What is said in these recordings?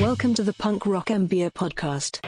Welcome to the Punk Rock MBA Podcast.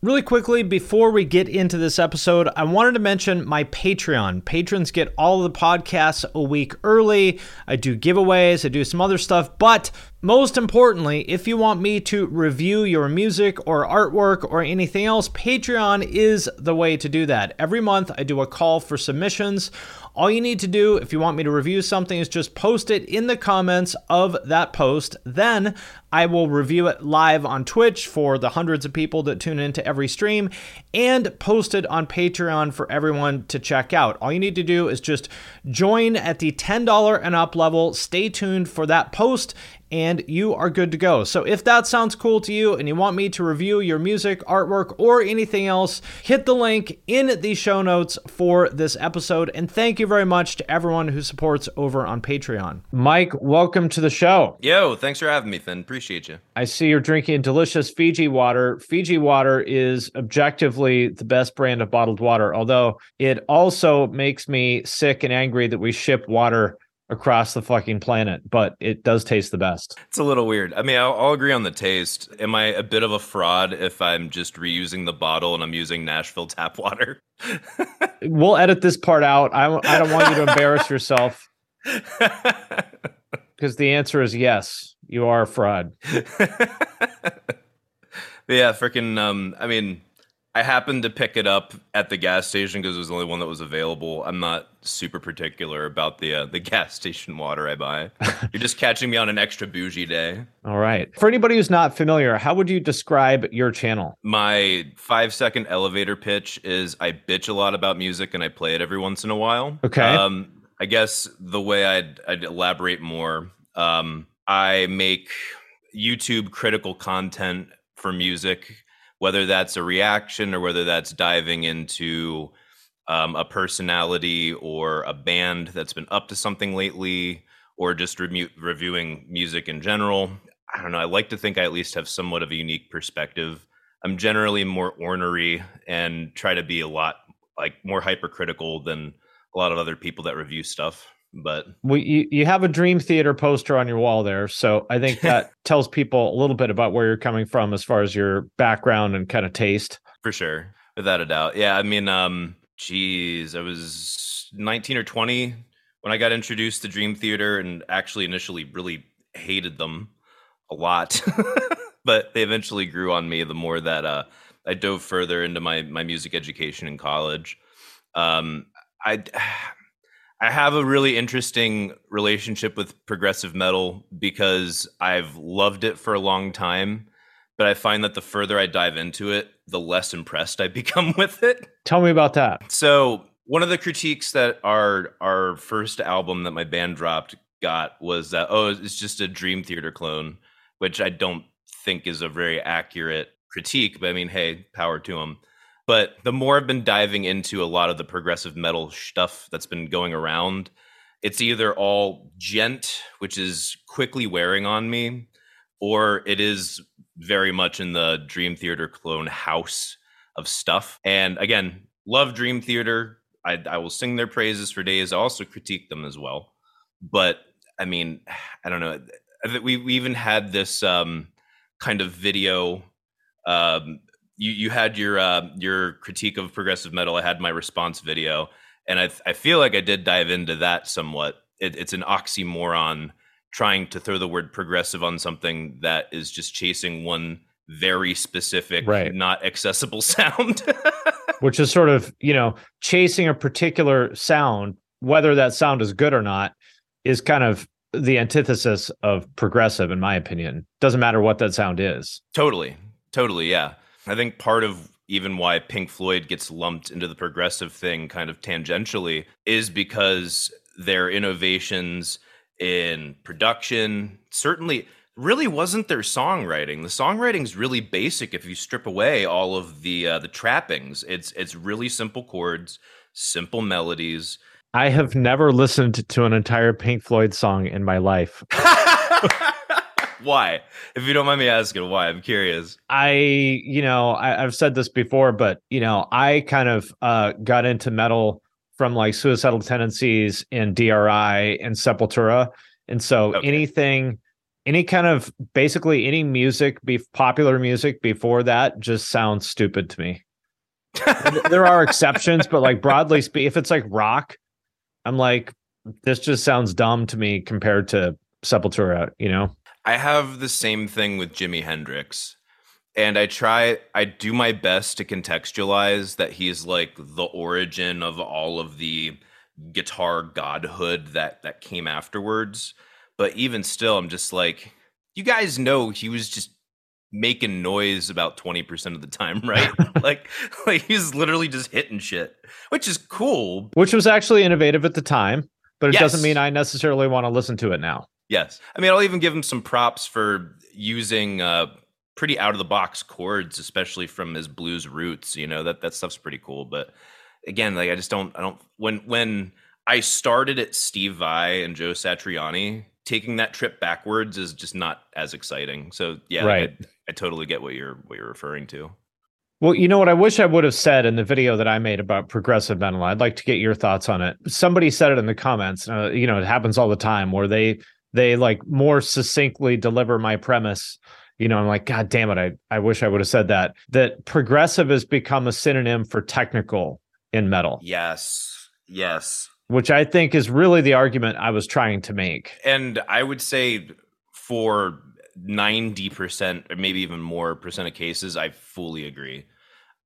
Really quickly, before we get into this episode, I wanted to mention my Patreon. Patrons get all of the podcasts a week early. I do giveaways, I do some other stuff, but most importantly, if you want me to review your music or artwork or anything else, Patreon is the way to do that. Every month, I do a call for submissions. All you need to do if you want me to review something is just post it in the comments of that post. Then I will review it live on Twitch for the hundreds of people that tune into every stream and post it on Patreon for everyone to check out. All you need to do is just join at the $10 and up level. Stay tuned for that post and you are good to go. So if that sounds cool to you and you want me to review your music, artwork, or anything else, hit the link in the show notes for this episode. And thank you very much to everyone who supports over on Patreon. Mike, welcome to the show. Yo, thanks for having me, Finn. Appreciate you. I see you're drinking delicious Fiji water. Fiji water is objectively the best brand of bottled water, although it also makes me sick and angry that we ship water across the fucking planet, but it does taste the best. It's a little weird. I mean, I'll, I'll, agree on the taste. Am I a bit of a fraud if I'm just reusing the bottle and I'm using Nashville tap water? we'll edit this part out. I, I don't want you to embarrass yourself. Because the answer is yes, you are a fraud. yeah, freaking. Um, I mean, I happened to pick it up at the gas station because it was the only one that was available. I'm not super particular about the uh, the gas station water I buy. You're just catching me on an extra bougie day. All right. For anybody who's not familiar, how would you describe your channel? My five second elevator pitch is I bitch a lot about music and I play it every once in a while. Okay. Um, I guess the way I'd, I'd elaborate more, um, I make YouTube critical content for music whether that's a reaction or whether that's diving into um, a personality or a band that's been up to something lately or just re- reviewing music in general. I don't know. I like to think I at least have somewhat of a unique perspective. I'm generally more ornery and try to be a lot like more hypercritical than a lot of other people that review stuff but well, you, you have a dream theater poster on your wall there so i think that tells people a little bit about where you're coming from as far as your background and kind of taste. For sure without a doubt. Yeah i mean um geez i was 19 or 20 when i got introduced to dream theater and actually initially really hated them a lot but they eventually grew on me the more that uh i dove further into my my music education in college. Um i I have a really interesting relationship with progressive metal because I've loved it for a long time, but I find that the further I dive into it, the less impressed I become with it. Tell me about that. So, one of the critiques that our our first album that my band dropped got was that oh, it's just a Dream Theater clone, which I don't think is a very accurate critique, but I mean, hey, power to them. But the more I've been diving into a lot of the progressive metal stuff that's been going around, it's either all djent, which is quickly wearing on me, or it is very much in the Dream Theater clone house of stuff. And again, love Dream Theater. I, I will sing their praises for days. I also critique them as well. But I mean, I don't know. We, we even had this um, kind of video um, you you had your uh, your critique of progressive metal. I had my response video, and I I feel like I did dive into that somewhat. It, it's an oxymoron trying to throw the word progressive on something that is just chasing one very specific, Right. not accessible sound. which is sort of you know chasing a particular sound whether that sound is good or not is kind of the antithesis of progressive in my opinion doesn't matter what that sound is Totally. Totally. Yeah. I think part of even why Pink Floyd gets lumped into the progressive thing kind of tangentially is because their innovations in production certainly really wasn't their songwriting. The songwriting's really basic if you strip away all of the uh, the trappings. It's it's really simple chords, simple melodies. i have never listened to an entire pink floyd song in my life why? If you don't mind me asking why, I'm curious. i you know I, i've said this before but you know i kind of uh got into metal from like suicidal tendencies and dri and sepultura and so Okay. anything any kind of basically any music be popular music before that just sounds stupid to me there are exceptions but like broadly speaking if it's like rock i'm like this just sounds dumb to me compared to sepultura you know I have the same thing with Jimi Hendrix. And I try, I do my best to contextualize that he's like the origin of all of the guitar godhood that that came afterwards. But even still, I'm just like, you guys know he was just making noise about 20% of the time, right? like, like he's literally just hitting shit, which is cool. which was actually innovative at the time but it doesn't mean i necessarily want to listen to it now Yes. I mean, I'll even give him some props for using uh, pretty out of the box chords, especially from his blues roots. You know, that, that stuff's pretty cool. But again, like, I just don't, I don't, when, when I started at Steve Vai and Joe Satriani, taking that trip backwards is just not as exciting. So, yeah, Right. I, I totally get what you're, what you're referring to. Well, you know what I wish I would have said in the video that I made about progressive metal. I'd like to get your thoughts on it. Somebody said it in the comments. Uh, you know, it happens all the time where they they like more succinctly deliver my premise. You know, I'm like, God damn it! I I wish I would have said that. That progressive has become a synonym for technical in metal, Yes. Yes. which I think is really the argument I was trying to make. And I would say for 90% or maybe even more percent of cases, I fully agree.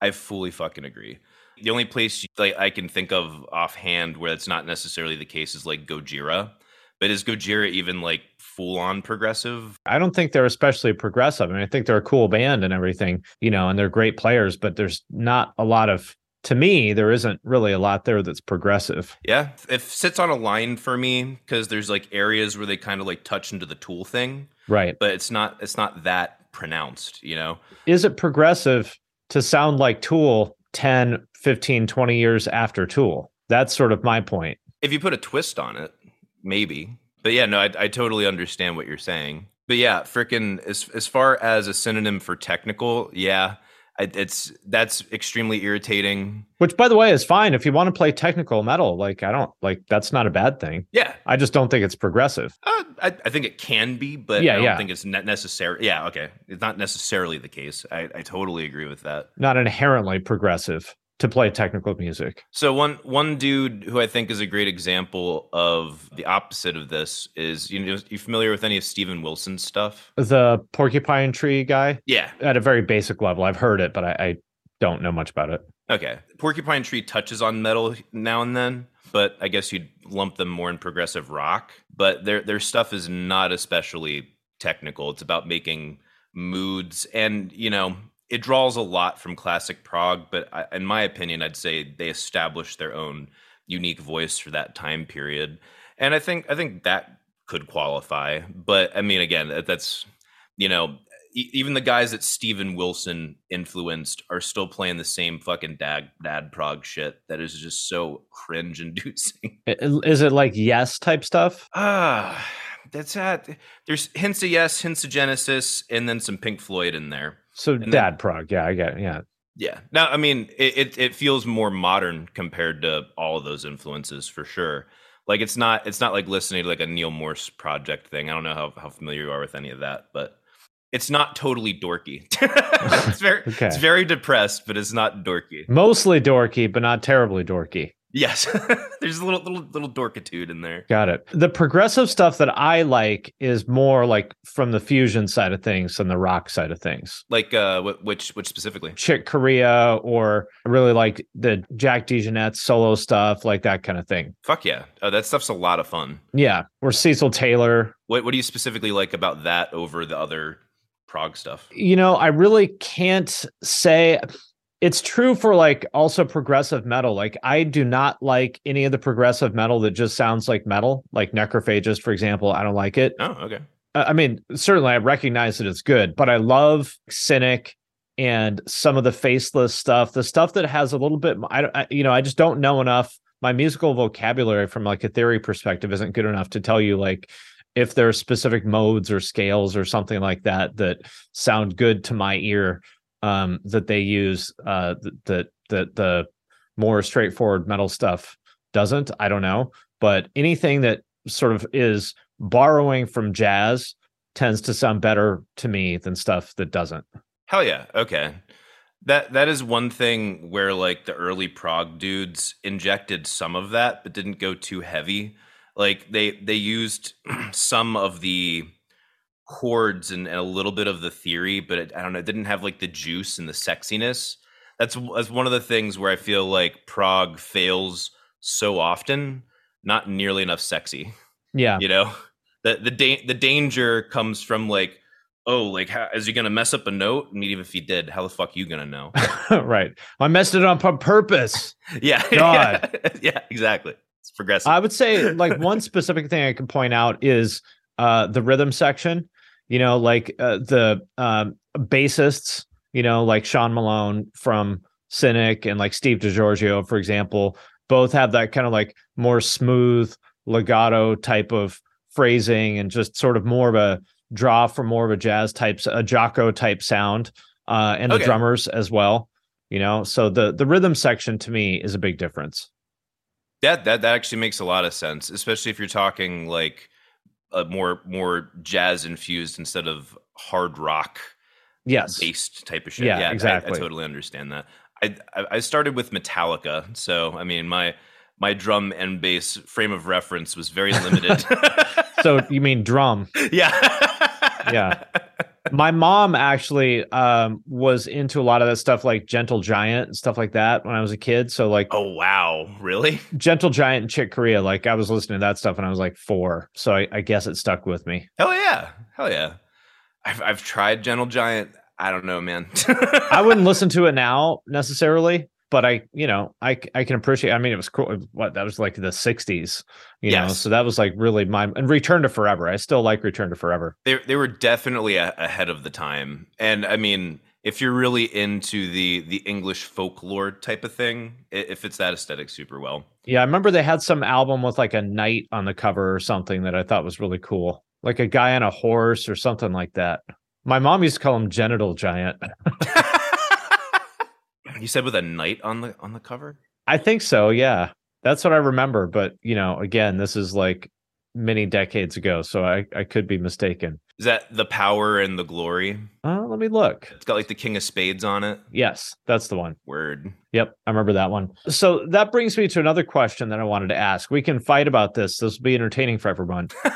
I fully fucking agree. The only place like I can think of offhand where that's not necessarily the case is like Gojira. But is Gojira even like full on progressive? I don't think they're especially progressive. I mean, I think they're a cool band and everything, you know, and they're great players, but there's not a lot of, to me, there isn't really a lot there that's progressive. Yeah, it sits on a line for me because there's like areas where they kind of like touch into the tool thing, Right. but it's not it's not that pronounced, you know. Is it progressive to sound like Tool 10, 15, 20 years after Tool? That's sort of my point. if you put a twist on it, maybe. But yeah, no, I, I totally understand what you're saying. But yeah, freaking as as far as a synonym for technical, yeah, it's that's extremely irritating. Which, by the way, is fine if you want to play technical metal. Like, I don't like that's not a bad thing. Yeah, I just don't think it's progressive. uh, I, I think it can be, but Yeah, I don't yeah. think it's ne- necessary. Yeah, okay, it's not necessarily the case. I, I totally agree with that. Not inherently progressive to play technical music. So one one dude who I think is a great example of the opposite of this is you know you familiar with any of Steven Wilson's stuff? The porcupine tree guy, Yeah, at a very basic level, I've heard it, but I, I don't know much about it. Okay. Porcupine Tree touches on metal now and then, but I guess you'd lump them more in progressive rock. But their their stuff is not especially technical. It's about making moods and, you know, it draws a lot from classic prog, but I, in my opinion, I'd say they established their own unique voice for that time period. And I think I think that could qualify. But I mean again, that- that's you know, e- even the guys that Steven Wilson influenced are still playing the same fucking dad dad prog shit that is just so cringe inducing. Is it like yes type stuff? Ah, that's that. There's hints of yes, hints of Genesis, and then some Pink Floyd in there. So then- dad prog, yeah, I get it. Yeah. Yeah. Now, I mean, it, it it feels more modern compared to all of those influences for sure. Like it's not it's not like listening to like a Neal Morse project thing. I don't know how, how familiar you are with any of that, but it's not totally dorky. it's very Okay. it's very depressed, but it's not dorky. Mostly dorky, but not terribly dorky. Yes, there's a little little little dorkitude in there. Got it. The progressive stuff that I like is more like from the fusion side of things than the rock side of things. Like uh, which which specifically? Chick Corea, or I really like the Jack DeJohnette solo stuff, like that kind of thing. Fuck yeah, oh, that stuff's a lot of fun. Yeah. Or Cecil Taylor. What what do you specifically like about that over the other prog stuff? You know, I really can't say it's true for like also progressive metal. Like I do not like any of the progressive metal that just sounds like metal, like Necrophagist, for example. I don't like it. Oh, okay. I mean, certainly I recognize that it's good, but I love Cynic and some of the faceless stuff, the stuff that has a little bit. I, don't- I you know, I just don't know enough. My musical vocabulary, from like a theory perspective, isn't good enough to tell you like if there are specific modes or scales or something like that that sound good to my ear um, that they use. Uh, that that the more straightforward metal stuff doesn't. I don't know, but anything that sort of is borrowing from jazz tends to sound better to me than stuff that doesn't. Hell yeah. Okay. That that is one thing where like the early prog dudes injected some of that but didn't go too heavy. Like they they used some of the chords and, and a little bit of the theory, but it, I don't know, it didn't have like the juice and the sexiness. That's that's one of the things where I feel like prog fails so often, not nearly enough sexy Yeah. you know the the da- the danger comes from like oh like how, is he gonna mess up a note I mean, even if he did how the fuck are you gonna know right. I messed it up on purpose. yeah God. yeah exactly it's progressive I would say like one specific thing I can point out is uh the rhythm section. You know, like uh, the um bassists, you know, like Sean Malone from Cynic and like Steve DiGiorgio, for example, both have that kind of like more smooth legato type of phrasing and just sort of more of a draw for more of a jazz type, a Jaco type sound, uh, and the drummers as well. You know, so the the rhythm section to me is a big difference. that that that actually makes a lot of sense especially if you're talking like a more more jazz infused instead of hard rock Yes. based type of shit. Yeah, Yeah, I- I, totally understand that. I, I I started with Metallica, so I mean my my drum and bass frame of reference was very limited. So you mean drum? yeah, Yeah. My mom actually um, was into a lot of that stuff, like Gentle Giant and stuff like that when I was a kid. So like Oh wow, really? Gentle Giant and Chick Corea, like I was listening to that stuff when I was like four. So I, I guess it stuck with me. Hell yeah, hell yeah. I've I've tried Gentle Giant. I don't know, man. I wouldn't listen to it now necessarily, but I, you know, I I can appreciate. I mean, it was cool. What that was like the '60s, you know. So that was like really my and Return to Forever. I still like Return to Forever. they they were definitely a, ahead of the time, and I mean, if you're really into the the English folklore type of thing, it fits that aesthetic super well. Yeah, I remember they had some album with like a knight on the cover or something that I thought was really cool. Like a guy on a horse or something like that. My mom used to call him genital giant. you said with a knight on the on the cover. I think so, yeah. That's what I remember. But you know, again, this is like many decades ago, so I, I could be mistaken. Is that the power and the glory? Uh, let me look. It's got like the King of Spades on it. Yes, that's the one. Word. Yep, I remember that one. So that brings me to another question that I wanted to ask. We can fight about this. This will be entertaining for everyone.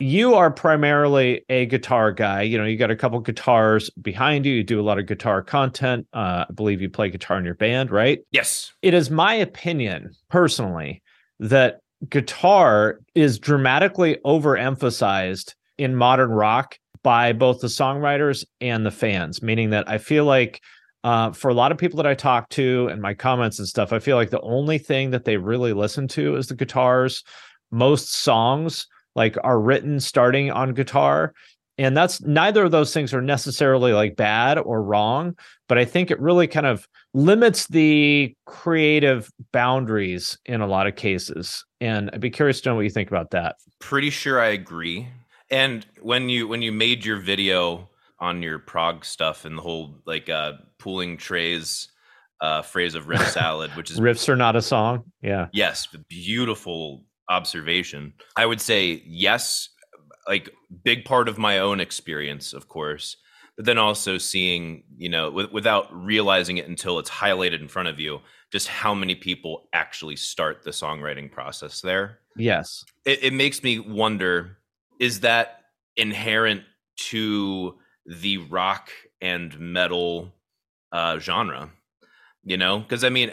you are primarily a guitar guy. You know, you got a couple guitars behind you. You do a lot of guitar content. Uh, I believe you play guitar in your band, right? Yes. It is my opinion, personally, that guitar is dramatically overemphasized in modern rock by both the songwriters and the fans, meaning that I feel like uh, for a lot of people that I talk to and my comments and stuff, I feel like the only thing that they really listen to is the guitars. Most songs like are written starting on guitar. And that's neither of those things are necessarily like bad or wrong, but I think it really kind of limits the creative boundaries in a lot of cases. And I'd be curious to know what you think about that. Pretty sure I agree. And when you when you made your video on your prog stuff and the whole like uh pooling trays uh phrase of riff salad, which is Riffs are not a song. Yeah. yes, beautiful observation. I would say yes, like big part of my own experience, of course. but then also seeing, you know, w- without realizing it until it's highlighted in front of you, just how many people actually start the songwriting process there. Yes. It, it makes me wonder is that inherent to the rock and metal uh, genre? You know, because I mean,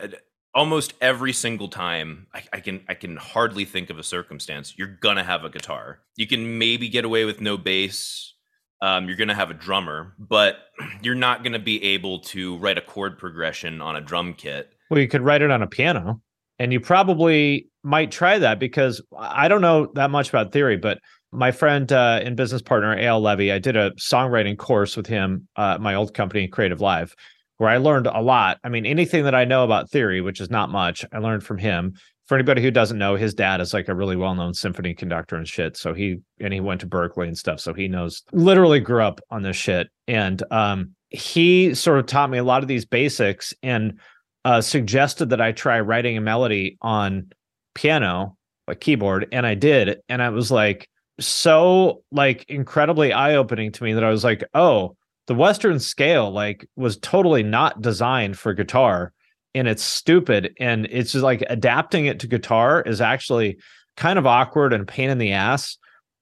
almost every single time I, I, can I can hardly think of a circumstance you're gonna have a guitar. You can maybe get away with no bass. Um, you're gonna have a drummer, but you're not gonna be able to write a chord progression on a drum kit. Well, you could write it on a piano, and you probably might try that because I don't know that much about theory, but my friend uh, and business partner Eyal Levi, I did a songwriting course with him, uh, my old company, Creative Live where I learned a lot. I mean, anything that I know about theory, which is not much, I learned from him. For anybody who doesn't know, his dad is like a really well-known symphony conductor and shit. So he and he went to Berklee and stuff. So he knows literally grew up on this shit. And um, he sort of taught me a lot of these basics and uh, suggested that I try writing a melody on piano, like keyboard, and I did. And I was like so like incredibly eye-opening to me that I was like, oh, the western scale like was totally not designed for guitar and it's stupid and it's just like adapting it to guitar is actually kind of awkward and pain in the ass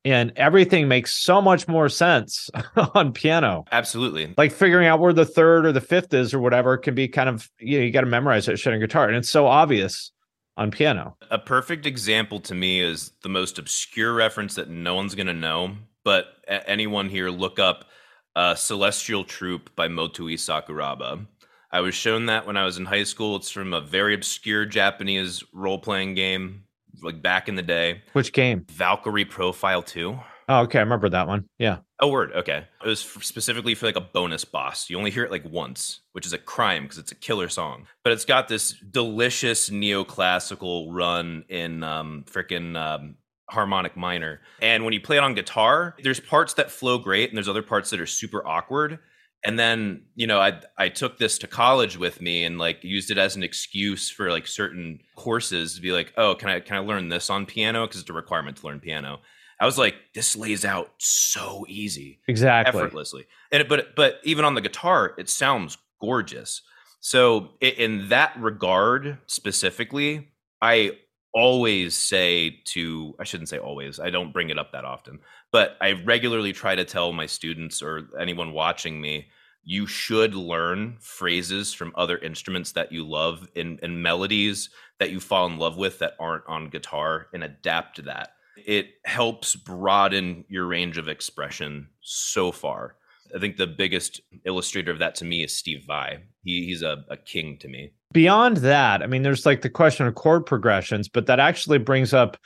and everything makes so much more sense on piano. Absolutely. Like figuring out where the third or the fifth is or whatever can be kind of you know you got to memorize that shit on guitar and it's so obvious on piano. A perfect example to me is the most obscure reference that no one's going to know but anyone here look up uh, Celestial Troupe by Motoi Sakuraba. I was shown that when I was in high school. It's from a very obscure Japanese role playing game, like back in the day. Which game? Valkyrie Profile 2. Oh, okay. I remember that one. Yeah. Oh, word. Okay. It was specifically for like a bonus boss. You only hear it like once, which is a crime because it's a killer song. But it's got this delicious neoclassical run in um, freaking um, harmonic minor. And when you play it on guitar, there's parts that flow great and there's other parts that are super awkward. And then, you know, I I took this to college with me and like used it as an excuse for like certain courses to be like, "Oh, can I can I learn this on piano because it's a requirement to learn piano." I was like, this lays out so easy. Exactly. Effortlessly. And it, but but even on the guitar, it sounds gorgeous. So in that regard specifically, I always say to I shouldn't say always. I don't bring it up that often, but I regularly try to tell my students or anyone watching me you should learn phrases from other instruments that you love and, and melodies that you fall in love with that aren't on guitar and adapt to that. It helps broaden your range of expression so far. I think the biggest illustrator of that to me is Steve Vai. He, he's a, a king to me. Beyond that, I mean, there's like the question of chord progressions, but that actually brings up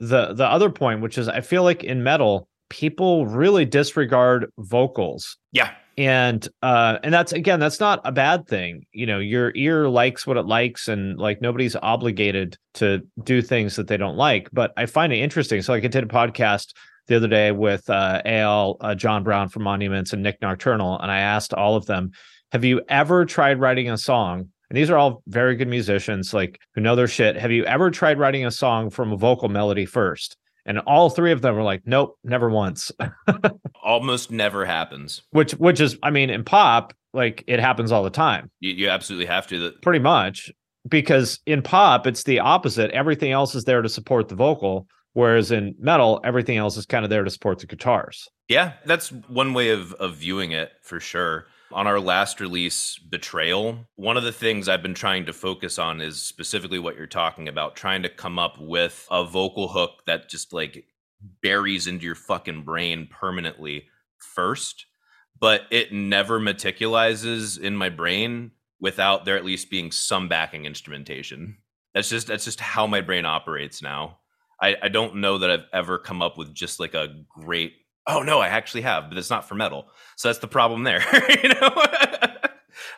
the the other point, which is I feel like in metal, people really disregard vocals. Yeah. And uh and that's again, that's not a bad thing. You know, your ear likes what it likes, and like nobody's obligated to do things that they don't like. But I find it interesting. So like I did a podcast the other day with uh, Eyal, uh, John Browne from Monuments, and Nick Nocturnal, and I asked all of them, "Have you ever tried writing a song?" And these are all very good musicians, like who know their shit. Have you ever tried writing a song from a vocal melody first? And all three of them were like, "Nope, never once." Almost never happens. Which, which is, I mean, in pop, like it happens all the time. You, you absolutely have to. That- Pretty much, because in pop, it's the opposite. Everything else is there to support the vocal Whereas in metal, everything else is kind of there to support the guitars. Yeah, that's one way of, of viewing it for sure. On our last release, Betrayal, one of the things I've been trying to focus on is specifically what you're talking about, trying to come up with a vocal hook that just like buries into your fucking brain permanently first, but it never meticulizes in my brain without there at least being some backing instrumentation. That's just that's just how my brain operates now. I, I don't know that I've ever come up with just like a great. Oh no, I actually have, but it's not for metal. So that's the problem there. you know,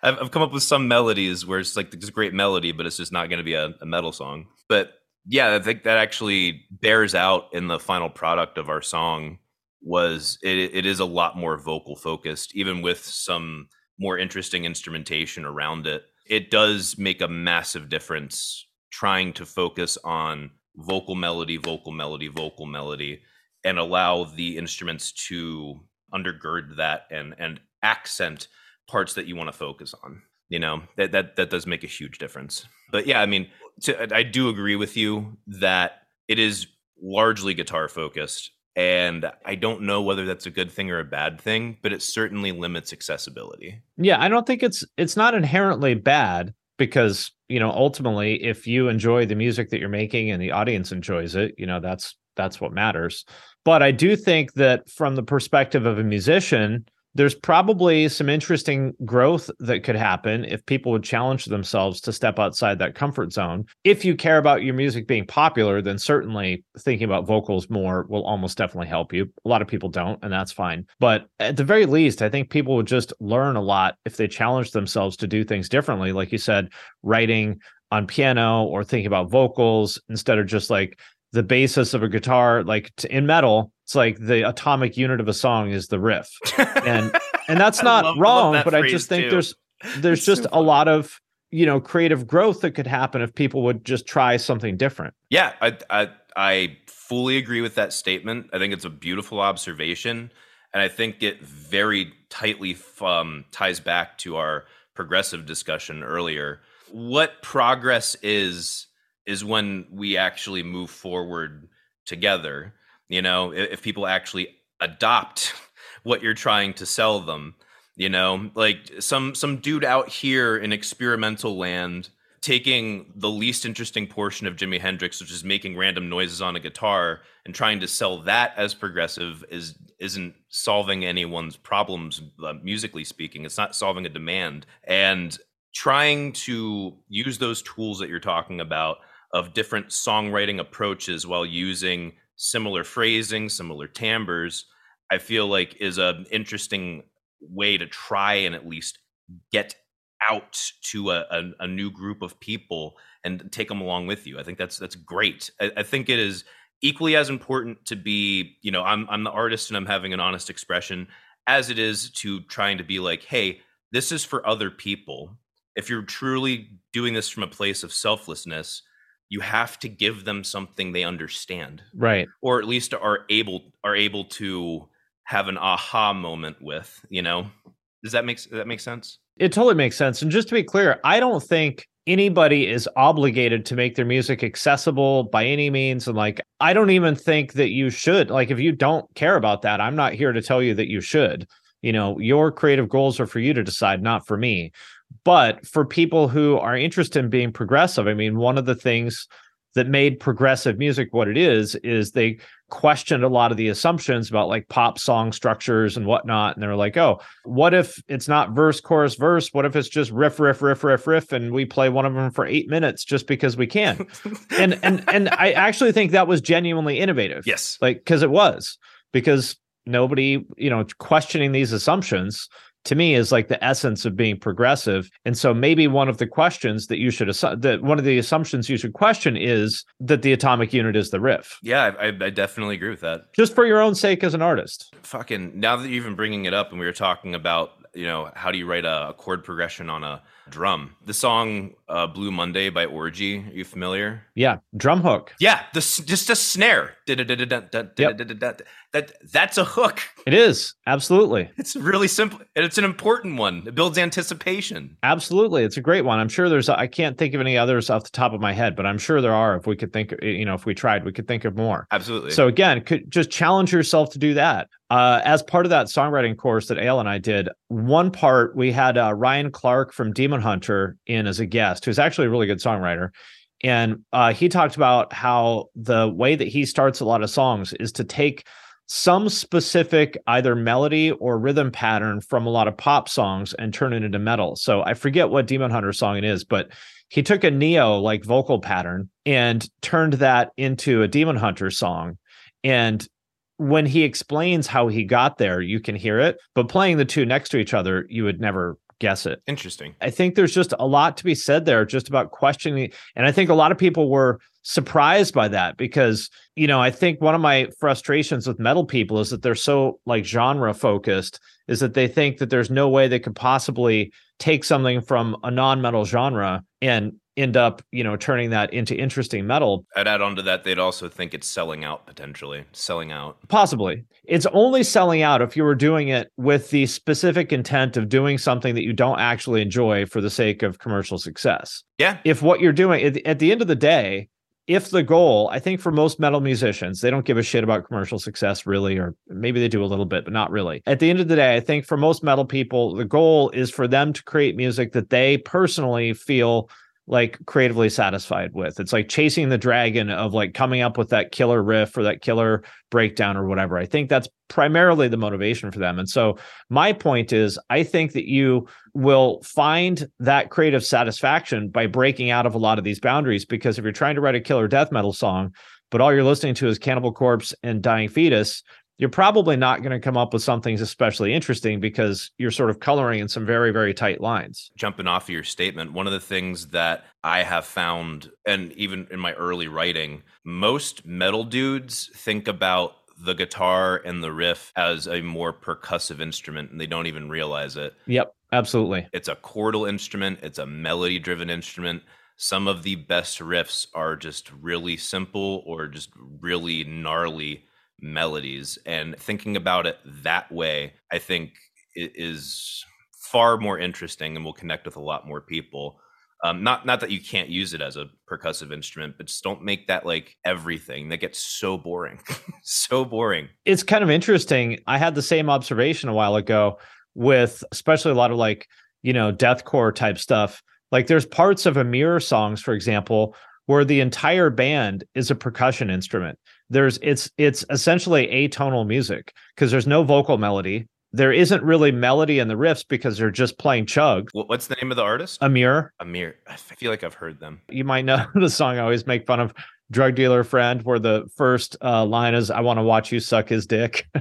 I've, I've come up with some melodies where it's like this great melody, but it's just not going to be a, a metal song. But yeah, I think that actually bears out in the final product of our song. Was it, it is a lot more vocal focused, even with some more interesting instrumentation around it. It does make a massive difference trying to focus on vocal melody, vocal melody, vocal melody, and allow the instruments to undergird that and and accent parts that you want to focus on. You know, that that that does make a huge difference. But yeah, I mean, to, I do agree with you that it is largely guitar focused and I don't know whether that's a good thing or a bad thing, but it certainly limits accessibility. Yeah, I don't think it's it's not inherently bad because, you know, ultimately if you enjoy the music that you're making and the audience enjoys it, you know, that's that's what matters. But I do think that from the perspective of a musician, there's probably some interesting growth that could happen if people would challenge themselves to step outside that comfort zone. If you care about your music being popular, then certainly thinking about vocals more will almost definitely help you. A lot of people don't, and that's fine. But at the very least, I think people would just learn a lot if they challenge themselves to do things differently. Like you said, writing on piano or thinking about vocals instead of just like the basis of a guitar like in metal it's like the atomic unit of a song is the riff. And and that's not love, wrong that but i just think too. there's there's it's just so a lot of you know creative growth that could happen if people would just try something different. Yeah i i, I fully agree with that statement. I think it's a beautiful observation and i think it very tightly um, ties back to our progressive discussion earlier. What progress is is when we actually move forward together. You know, if, if people actually adopt what you're trying to sell them, you know, like some some dude out here in experimental land taking the least interesting portion of Jimi Hendrix, which is making random noises on a guitar, and trying to sell that as progressive is isn't solving anyone's problems uh, musically speaking. It's not solving a demand, and trying to use those tools that you're talking about of different songwriting approaches while using similar phrasing, similar timbres, I feel like is an interesting way to try and at least get out to a, a, a, new group of people and take them along with you. I think that's that's great. I, I, think it is equally as important to be, you know, I'm I'm the artist and I'm having an honest expression as it is to trying to be like, hey, this is for other people. If you're truly doing this from a place of selflessness, you have to give them something they understand right. or at least are able are able to have an aha moment with you know? Does that make does that make sense? It totally makes sense and just to be clear i don't think anybody is obligated to make their music accessible by any means and like i don't even think that you should like if you don't care about that i'm not here to tell you that you should. You know your creative goals are for you to decide not for me but for people who are interested in being progressive, I mean, one of the things that made progressive music what it is is they questioned a lot of the assumptions about like pop song structures and whatnot. And they were like, oh, what if it's not verse, chorus, verse? What if it's just riff, riff, riff, riff, riff, and we play one of them for eight minutes just because we can? and and and I actually think that was genuinely innovative. Yes, like because it was because nobody, you know, questioning these assumptions to me is like the essence of being progressive. And so maybe one of the questions that you should assu- that one of the assumptions you should question is that the atomic unit is the riff. Yeah, I, I definitely agree with that. Just for your own sake as an artist. Fucking now that you're even bringing it up, and we were talking about you know how do you write a chord progression on a drum. The song uh, "Blue Monday" by Orgy. Are you familiar? Yeah, drum hook. Yeah, this just a snare. That that's a hook. It is absolutely. It's really simple, and it's an important one. It builds anticipation. Absolutely, it's a great one. I'm sure there's. I can't think of any others off the top of my head, but I'm sure there are. If we could think, you know, if we tried, we could think of more. Absolutely. So again, could just challenge yourself to do that. Uh, as part of that songwriting course that Eyal and I did, one part we had uh, Ryan Clark from Demon Hunter in as a guest, who's actually a really good songwriter. And uh, he talked about how the way that he starts a lot of songs is to take some specific either melody or rhythm pattern from a lot of pop songs and turn it into metal. So I forget what Demon Hunter song it is, but he took a Ne-Yo like vocal pattern and turned that into a Demon Hunter song. And when he explains how he got there, you can hear it, but playing the two next to each other, you would never guess it. Interesting. I think there's just a lot to be said there just about questioning. And I think a lot of people were surprised by that because, you know, I think one of my frustrations with metal people is that they're so like genre focused, is that they think that there's no way they could possibly take something from a non metal genre and end up, you know, turning that into interesting metal. I'd add on to that, they'd also think it's selling out potentially. Selling out. Possibly. It's only selling out if you were doing it with the specific intent of doing something that you don't actually enjoy for the sake of commercial success. Yeah. If what you're doing at the, at the end of the day, if the goal, I think for most metal musicians, they don't give a shit about commercial success really, or maybe they do a little bit, but not really. At the end of the day, I think for most metal people, the goal is for them to create music that they personally feel like creatively satisfied with. It's like chasing the dragon of like coming up with that killer riff or that killer breakdown or whatever. I think that's primarily the motivation for them. And so my point is I think that you will find that creative satisfaction by breaking out of a lot of these boundaries because if you're trying to write a killer death metal song, but all you're listening to is Cannibal Corpse and Dying Fetus, you're probably not going to come up with something especially interesting because you're sort of coloring in some very very tight lines. Jumping off of your statement one of the things that i have found and even in my early writing most metal dudes think about the guitar and the riff as a more percussive instrument and they don't even realize it. Yep absolutely. It's a chordal instrument it's a melody driven instrument. Some of the best riffs are just really simple or just really gnarly melodies and thinking about it that way i think is far more interesting and will connect with a lot more people. Um, not not that you can't use it as a percussive instrument but just don't make that like everything. That gets so boring so boring. It's kind of interesting. I had the same observation a while ago with especially a lot of like you know deathcore type stuff. Like there's parts of Emmure songs for example where the entire band is a percussion instrument there's it's it's essentially atonal music because there's no vocal melody. There isn't really melody in the riffs because they're just playing chug. What's the name of the artist? Emmure Emmure i feel like i've heard them. You might know the song i always make fun of drug dealer friend where the first uh, line is i want to watch you suck his dick.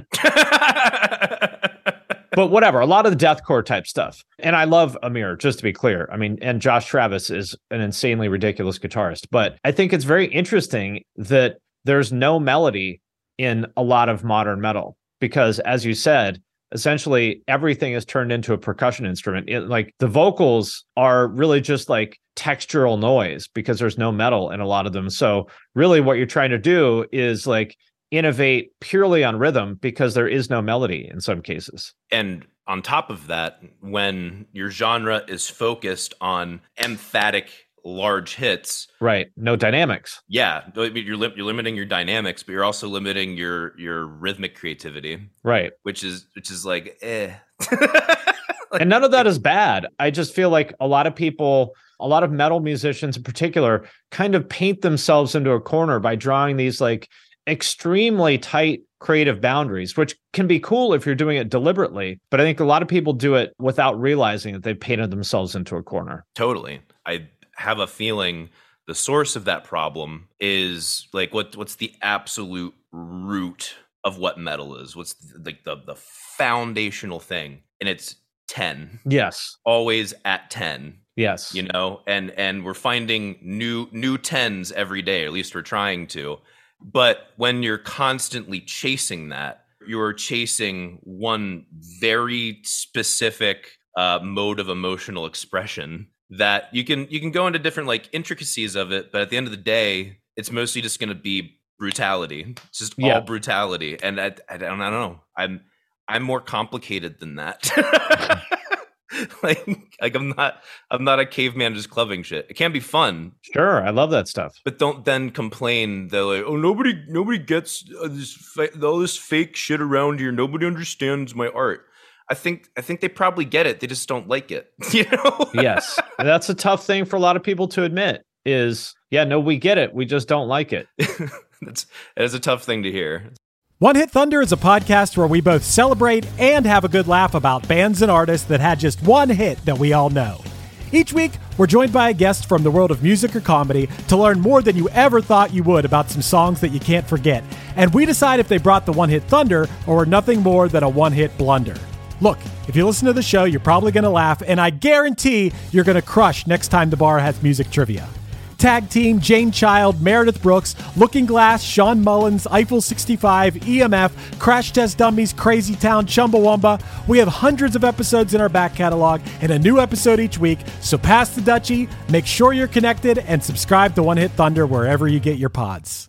But whatever a lot of the deathcore type stuff. And i love Emmure just to be clear. I mean and josh travis is an insanely ridiculous guitarist. But i think it's very interesting that there's no melody in a lot of modern metal because as you said essentially everything is turned into a percussion instrument. It, like the vocals are really just like textural noise because there's no metal in a lot of them. So really what you're trying to do is like innovate purely on rhythm because there is no melody in some cases. And on top of that when your genre is focused on emphatic large hits. Right. No dynamics. Yeah, you're li- you're limiting your dynamics, but you're also limiting your your rhythmic creativity. Right. Which is which is like eh. like, and none of that is bad. I just feel like a lot of people, a lot of metal musicians in particular, kind of paint themselves into a corner by drawing these like extremely tight creative boundaries, which can be cool if you're doing it deliberately. But I think a lot of people do it without realizing that they've painted themselves into a corner. Totally. I have a feeling the source of that problem is like what what's the absolute root of what metal is? What's like the the foundational thing? And it's 10 yes. Always at 10 yes. you know? And and we're finding new new 10s every day at least we're trying to. But when you're constantly chasing that you're chasing one very specific uh, mode of emotional expression that you can you can go into different like intricacies of it but at the end of the day it's mostly just going to be brutality it's just yeah. all brutality. And I, I, don't, I don't know. I'm i'm more complicated than that. Like like i'm not i'm not a caveman just clubbing shit. It can be fun. Sure i love that stuff. But don't then complain that like oh nobody nobody gets uh, this all this fake shit around here. Nobody understands my art I think I think they probably get it. They just don't like it. You know? yes. That's a tough thing for a lot of people to admit is yeah, no, we get it. We just don't like it. That's that is a tough thing to hear. One Hit Thunder is a podcast where we both celebrate and have a good laugh about bands and artists that had just one hit that we all know. Each week, we're joined by a guest from the world of music or comedy to learn more than you ever thought you would about some songs that you can't forget. And we decide if they brought the one hit thunder or were nothing more than a one hit blunder. Look, if you listen to the show, you're probably going to laugh, and I guarantee you're going to crush next time the bar has music trivia. Tag Team, Jane Child, Meredith Brooks, Looking Glass, Shawn Mullins, Eiffel 65, EMF, Crash Test Dummies, Crazy Town, Chumbawamba. We have hundreds of episodes in our back catalog and a new episode each week. So pass the Dutchie, make sure you're connected, and subscribe to One Hit Thunder wherever you get your pods.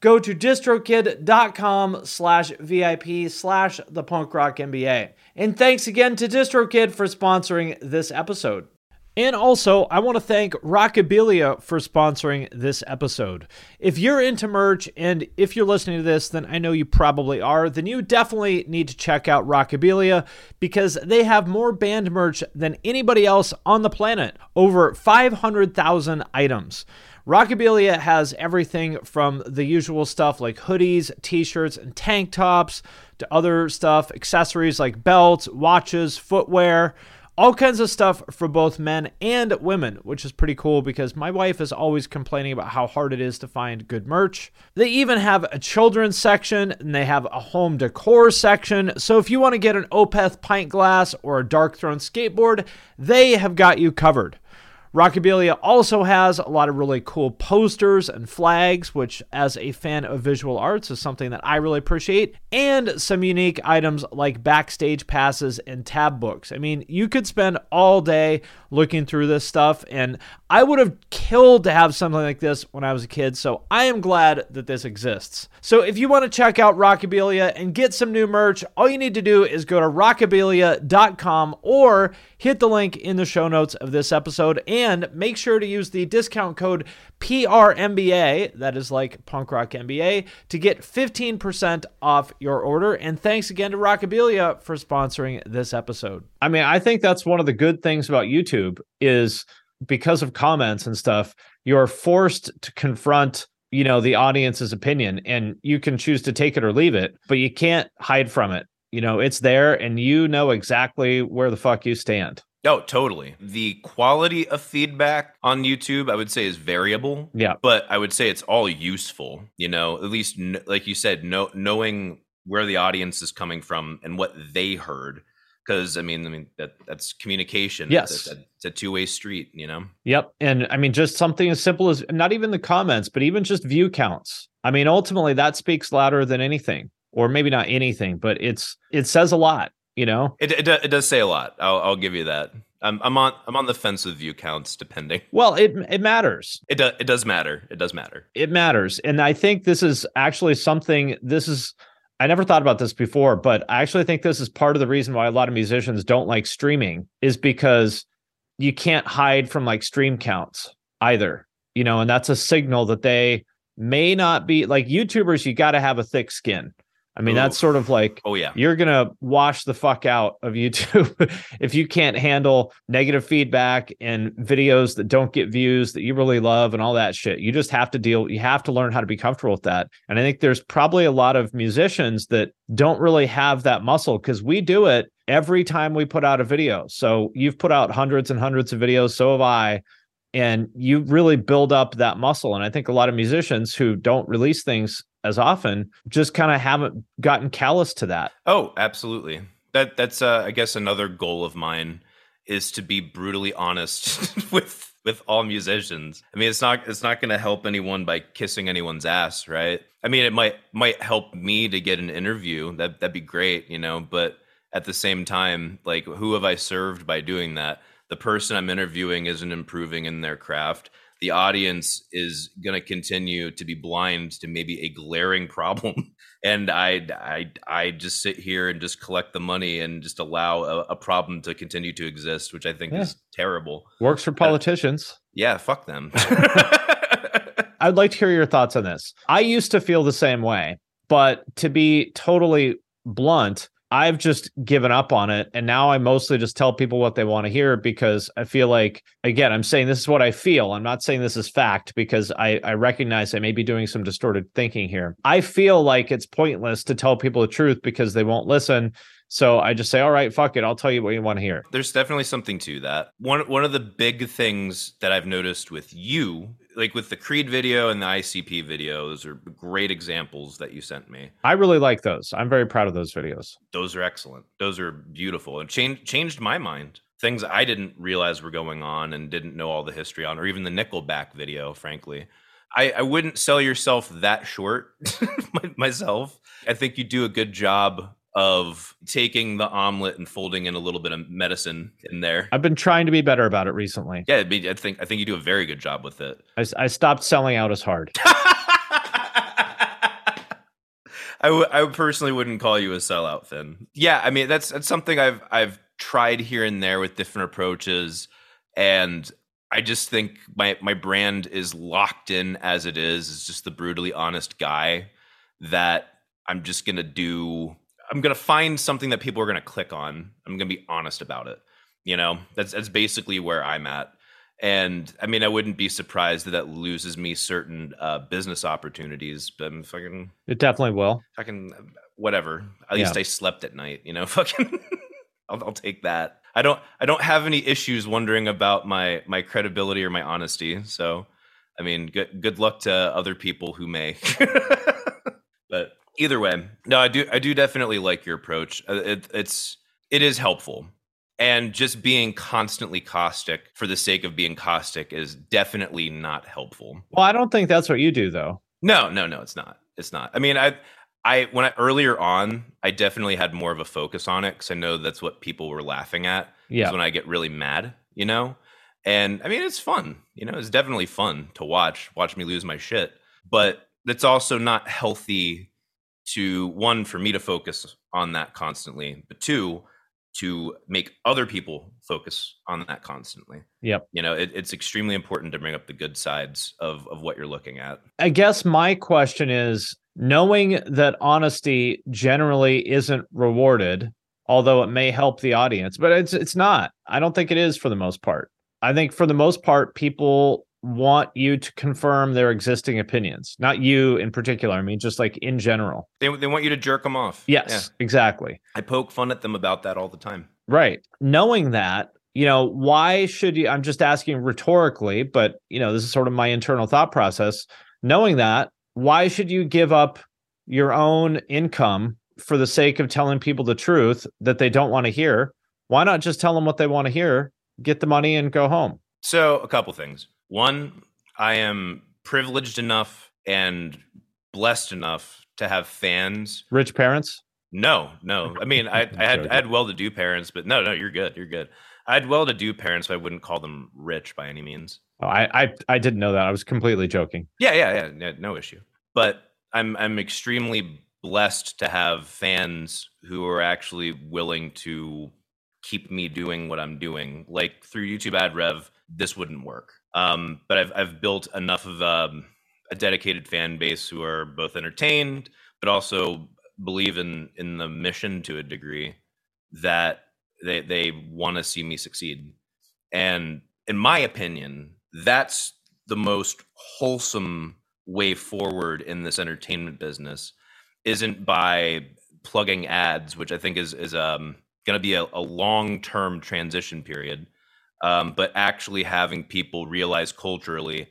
go to distrokid.com slash VIP slash the punk rock MBA. And thanks again to DistroKid for sponsoring this episode. And also, I want to thank Rockabilia for sponsoring this episode. If you're into merch and if you're listening to this, then I know you probably are, then you definitely need to check out Rockabilia because they have more band merch than anybody else on the planet over 500,000 items. Rockabilia has everything from the usual stuff like hoodies, t shirts, and tank tops to other stuff, accessories like belts, watches, footwear, all kinds of stuff for both men and women, which is pretty cool because my wife is always complaining about how hard it is to find good merch. They even have a children's section and they have a home decor section. So if you want to get an Opeth pint glass or a Darkthrone skateboard, they have got you covered. Rockabilia also has a lot of really cool posters and flags, which, as a fan of visual arts, is something that I really appreciate, and some unique items like backstage passes and tab books. I mean, you could spend all day looking through this stuff, and I would have killed to have something like this when I was a kid, so I am glad that this exists. So if you want to check out Rockabilia and get some new merch, all you need to do is go to rockabilia.com or hit the link in the show notes of this episode and make sure to use the discount code PRMBA, that is like Punk Rock MBA, to get 15% off your order. And thanks again to Rockabilia for sponsoring this episode. I mean, I think that's one of the good things about YouTube is because of comments and stuff, you're forced to confront you know the audience's opinion and you can choose to take it or leave it but you can't hide from it you know it's there and you know exactly where the fuck you stand Oh, totally. The quality of feedback on YouTube, I would say, is variable. Yeah. But I would say it's all useful, you know, at least, like you said, know, knowing where the audience is coming from and what they heard. Because, I mean, I mean, that that's communication. Yes. It's a, it's a two way street, you know? Yep. And I mean, just something as simple as not even the comments, but even just view counts. I mean, ultimately, that speaks louder than anything, or maybe not anything, but it's it says a lot you know it, it, it does say a lot I'll, I'll give you that I'm, I'm on i'm on the fence with view counts depending well it it matters it, do, it does matter it does matter it matters and i think this is actually something this is I never thought about this before, but I actually think this is part of the reason why a lot of musicians don't like streaming is because you can't hide from like stream counts either, you know, and that's a signal that they may not be like YouTubers, you got to have a thick skin. I mean, that's sort of like, oh yeah, you're gonna wash the fuck out of YouTube if you can't handle negative feedback and videos that don't get views that you really love and all that shit. You just have to deal. You have to learn how to be comfortable with that. And I think there's probably a lot of musicians that don't really have that muscle because we do it every time we put out a video. So you've put out hundreds and hundreds of videos. So have I and you really build up that muscle and i think a lot of musicians who don't release things as often just kind of haven't gotten callous to that. Oh absolutely. That that's uh, i guess another goal of mine is to be brutally honest with with all musicians. I mean it's not it's not going to help anyone by kissing anyone's ass right? I mean it might might help me to get an interview. That that'd be great you know but at the same time like who have i served by doing that? The person I'm interviewing isn't improving in their craft. The audience is going to continue to be blind to maybe a glaring problem, and I, I, I just sit here and just collect the money and just allow a, a problem to continue to exist, which I think yeah. is terrible. Works for politicians. Uh, yeah, fuck them. I'd like to hear your thoughts on this. I used to feel the same way, but to be totally blunt, I've just given up on it. And now I mostly just tell people what they want to hear because I feel like, again, I'm saying this is what I feel. I'm not saying this is fact because I, I recognize I may be doing some distorted thinking here. I feel like it's pointless to tell people the truth because they won't listen. So I just say, all right, fuck it. I'll tell you what you want to hear. There's definitely something to that. One one of the big things that I've noticed with you like with the Creed video and the ICP video, those are great examples that you sent me. I really like those. I'm very proud of those videos. Those are excellent. Those are beautiful and changed changed my mind. Things I didn't realize were going on and didn't know all the history on, or even the Nickelback video, frankly. I, I wouldn't sell yourself that short myself. I think you do a good job of taking the omelet and folding in a little bit of medicine in there. I've been trying to be better about it recently. Yeah, I think I think you do a very good job with it. I, I stopped selling out as hard. I, w- I personally wouldn't call you a sellout, Finn. Yeah, I mean that's that's something I've I've tried here and there with different approaches, and I just think my my brand is locked in as it is. It's just the brutally honest guy that I'm just gonna do I'm gonna find something that people are gonna click on. I'm gonna be honest about it. You know, that's that's basically where I'm at. And I mean, I wouldn't be surprised that that loses me certain uh, business opportunities. But I'm fucking. It definitely will. Fucking whatever. At least yeah. I slept at night. You know, fucking. I'll, I'll take that. I don't. I don't have any issues wondering about my my credibility or my honesty. So, I mean, good good luck to other people who may. either way, no, I do I do definitely like your approach. Uh, it, it's it is helpful. And just being constantly caustic for the sake of being caustic is definitely not helpful. Well, I don't think that's what you do though. No, no, no, it's not. It's not. I mean, I I when I earlier on, I definitely had more of a focus on it because I know that's what people were laughing at. Yeah. When I get really mad, you know, and I mean it's fun. You know, it's definitely fun to watch watch me lose my shit. But it's also not healthy to one for me to focus on that constantly, but two to make other people focus on that constantly. Yep. You know, it, it's extremely important to bring up the good sides of of what you're looking at. I guess my question is knowing that honesty generally isn't rewarded, although it may help the audience, but it's it's not. I don't think it is for the most part. I think for the most part people want you to confirm their existing opinions. Not you in particular. I mean, just like in general. They, they want you to jerk them off. Yes, yeah. exactly. I poke fun at them about that all the time. Right. Knowing that, you know, why should you? I'm just asking rhetorically, but, you know, this is sort of my internal thought process. Knowing that, why should you give up your own income for the sake of telling people the truth that they don't want to hear? Why not just tell them what they want to hear, get the money, and go home? So, a couple things. One, I am privileged enough and blessed enough to have fans. Rich parents? No, no. I mean, I, I had I had well-to-do parents, but no, no, you're good. You're good. I had well-to-do parents, but I wouldn't call them rich by any means. Oh, I, I I didn't know that. I was completely joking. Yeah, yeah, yeah. No issue. But I'm I'm extremely blessed to have fans who are actually willing to keep me doing what I'm doing. Like through YouTube Ad Rev, this wouldn't work. Um, but I've I've built enough of um, a dedicated fan base who are both entertained, but also believe in in the mission to a degree that they they want to see me succeed. And in my opinion, that's the most wholesome way forward in this entertainment business isn't by plugging ads, which I think is is um, going to be a, a long term transition period, um, but actually having people realize culturally,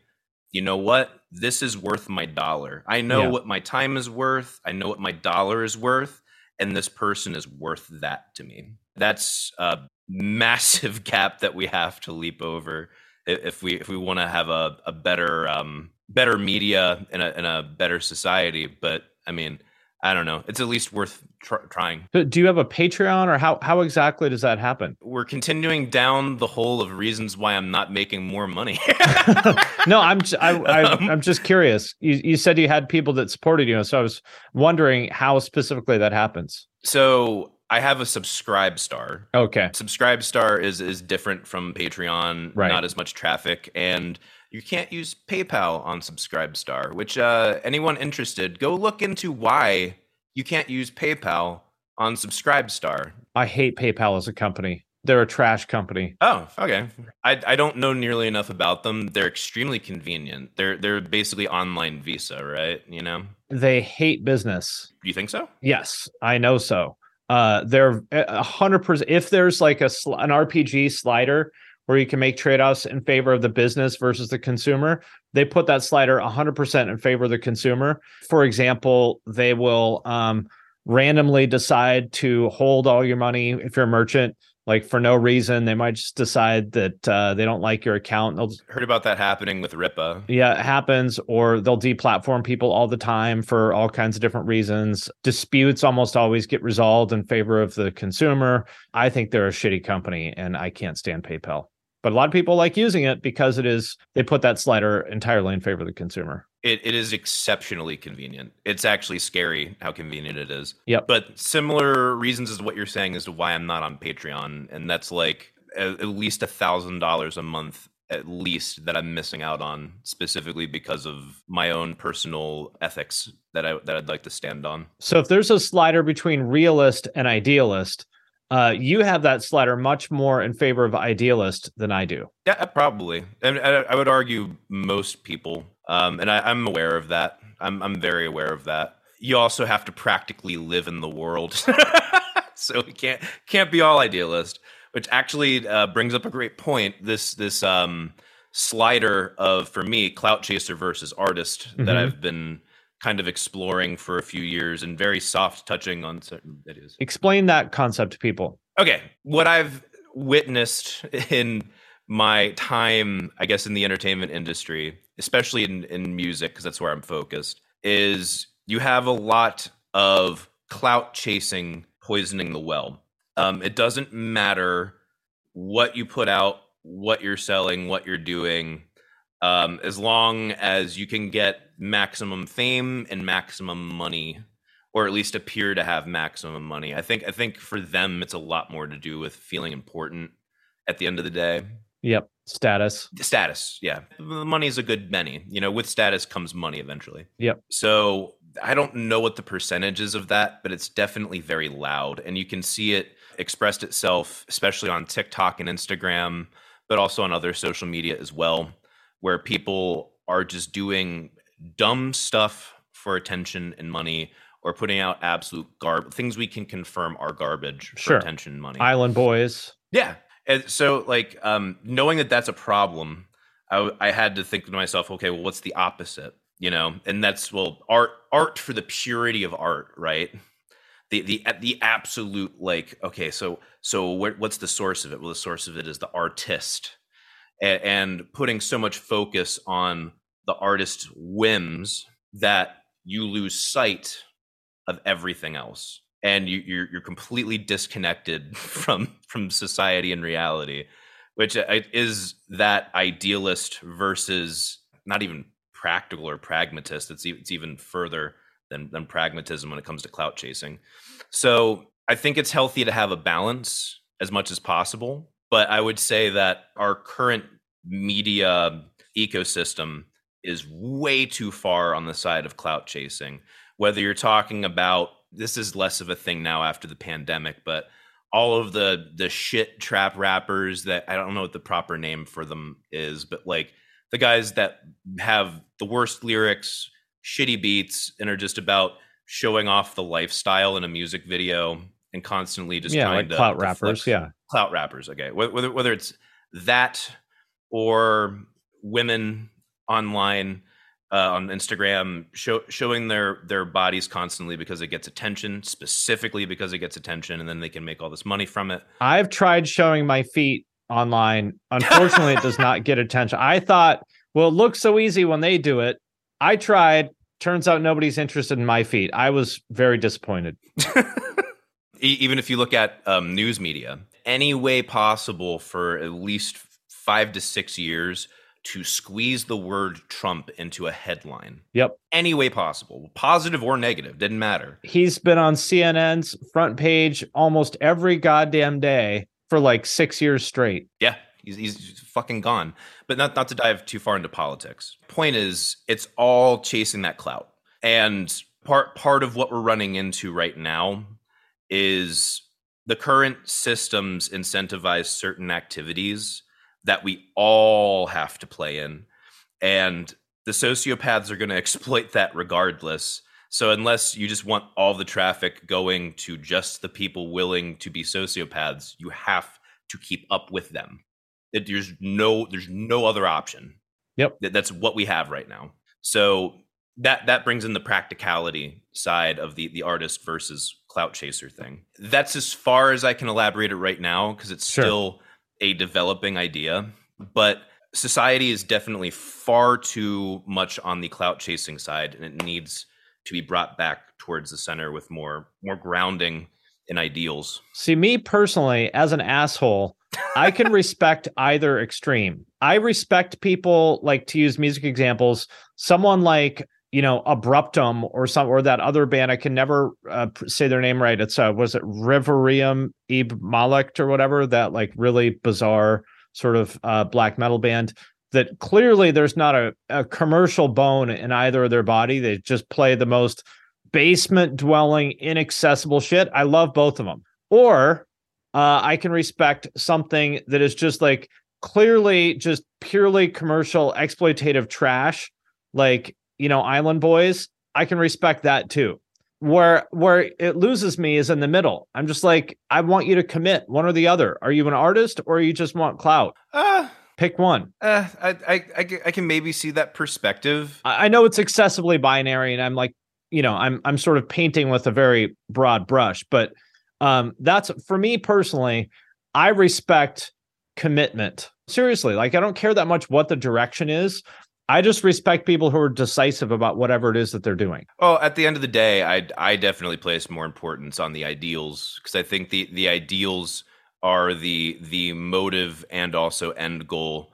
you know what, this is worth my dollar. I know yeah. what my time is worth. I know what my dollar is worth, and this person is worth that to me. That's a massive gap that we have to leap over if we if we want to have a, a better um, better media and a, and a better society. But I mean, I don't know. It's at least worth tr- trying. Do you have a Patreon, or how how exactly does that happen? We're continuing down the hole of reasons why I'm not making more money. no, I'm I, I, um, I'm just curious. You you said you had people that supported you, so I was wondering how specifically that happens. So I have a SubscribeStar. Okay. SubscribeStar is is different from Patreon, right. not as much traffic and you can't use PayPal on Subscribestar, which uh, anyone interested, go look into why you can't use PayPal on Subscribestar. I hate PayPal as a company. They're a trash company. Oh, okay. I, I don't know nearly enough about them. They're extremely convenient. They're they're basically online Visa, right? You know. They hate business. You think so? Yes, I know so. Uh, they're a hundred percent. If there's like a an RPG slider where you can make trade-offs in favor of the business versus the consumer they put that slider 100% in favor of the consumer. For example they will um, randomly decide to hold all your money if you're a merchant like for no reason. They might just decide that uh, they don't like your account. They'll heard about that happening with ripa. Yeah it happens or they'll deplatform people all the time for all kinds of different reasons. Disputes almost always get resolved in favor of the consumer. I think they're a shitty company and i can't stand paypal but a lot of people like using it because it is they put that slider entirely in favor of the consumer. It, it is exceptionally convenient. It's actually scary how convenient it is. Yep. But similar reasons as to what you're saying as to why I'm not on Patreon, and that's like at, at least a thousand dollars a month at least that I'm missing out on specifically because of my own personal ethics that I that I'd like to stand on. So if there's a slider between realist and idealist, uh, you have that slider much more in favor of idealist than I do. Yeah, probably. And I, I would argue most people, um, and I, am aware of that. I'm, I'm very aware of that. You also have to practically live in the world, so we can't can't be all idealist. Which actually uh, brings up a great point. This this um, slider of for me, clout chaser versus artist mm-hmm. that I've been kind of exploring for a few years and very soft touching on certain videos. Explain that concept to people. Okay. What I've witnessed in my time, I guess, in the entertainment industry, especially in, in music, because that's where I'm focused, is you have a lot of clout chasing poisoning the well. Um, it doesn't matter what you put out, what you're selling, what you're doing um, as long as you can get maximum fame and maximum money, or at least appear to have maximum money. I think I think for them it's a lot more to do with feeling important at the end of the day. Yep. Status. Status. Yeah. The money is a good many. You know, with status comes money eventually. Yep. So I don't know what the percentage is of that, but it's definitely very loud. And you can see it expressed itself, especially on TikTok and Instagram, but also on other social media as well where people are just doing dumb stuff for attention and money or putting out absolute garbage things we can confirm are garbage for attention and money. Island Boys. Yeah. And so like um, knowing that that's a problem, I, I had to think to myself, okay, well, what's the opposite? You know, and that's well, art, art for the purity of art, right? The the the absolute like, okay, so so what, what's the source of it? Well, the source of it is the artist, and, and putting so much focus on the artist's whims that you lose sight of everything else and you, you're you're completely disconnected from from society and reality which is that idealist versus not even practical or pragmatist it's it's even further than than pragmatism when it comes to clout chasing. So I think it's healthy to have a balance as much as possible. But I would say that our current media ecosystem is way too far on the side of clout chasing. Whether you're talking about this is less of a thing now after the pandemic, but all of the the shit trap rappers that I don't know what the proper name for them is, but like the guys that have the worst lyrics, shitty beats, and are just about showing off the lifestyle in a music video and constantly just yeah, trying like to clout rappers. Yeah. Clout rappers. Okay, whether whether it's that or women online uh, on Instagram show, showing their their bodies constantly because it gets attention, specifically because it gets attention, and then they can make all this money from it. I've tried showing my feet online. Unfortunately, it does not get attention. I thought, well, it looks so easy when they do it. I tried. Turns out nobody's interested in my feet. I was very disappointed. Even if you look at um, news media, any way possible for at least five to six years to squeeze the word Trump into a headline. Yep. Any way possible, positive or negative, didn't matter. He's been on CNN's front page almost every goddamn day for like six years straight. Yeah, he's, he's fucking gone. But not not to dive too far into politics. Point is, it's all chasing that clout, and part part of what we're running into right now is the current systems incentivize certain activities that we all have to play in, and the sociopaths are going to exploit that regardless. So unless you just want all the traffic going to just the people willing to be sociopaths, you have to keep up with them. It, there's no there's no other option. Yep. That, that's what we have right now. So that that brings in the practicality side of the the artist versus clout chaser thing. That's as far as I can elaborate it right now because it's Sure. still a developing idea, but society is definitely far too much on the clout chasing side and it needs to be brought back towards the center with more more grounding in ideals. See, me personally, as an asshole, I can respect either extreme. I respect people like to use music examples, someone like you know Abruptum or some or that other band. I can never uh, say their name right. It's uh, was it Riverium Ib Malek or whatever that like really bizarre sort of uh, black metal band. That clearly there's not a, a commercial bone in either of their body. They just play the most basement dwelling, inaccessible shit. I love both of them. Or uh, I can respect something that is just like clearly just purely commercial exploitative trash, like you know Island Boys. I can respect that too. Where where it loses me is in the middle. I'm just like I want you to commit one or the other. Are you an artist or you just want clout? Uh, Pick one. uh I, I I can maybe see that perspective. I I know it's excessively binary, and I'm like, you know, I'm I'm sort of painting with a very broad brush, but um, that's for me personally. I respect commitment. Seriously, like I don't care that much what the direction is. I just respect people who are decisive about whatever it is that they're doing. Oh, at the end of the day, I I definitely place more importance on the ideals because I think the the ideals are the the motive and also end goal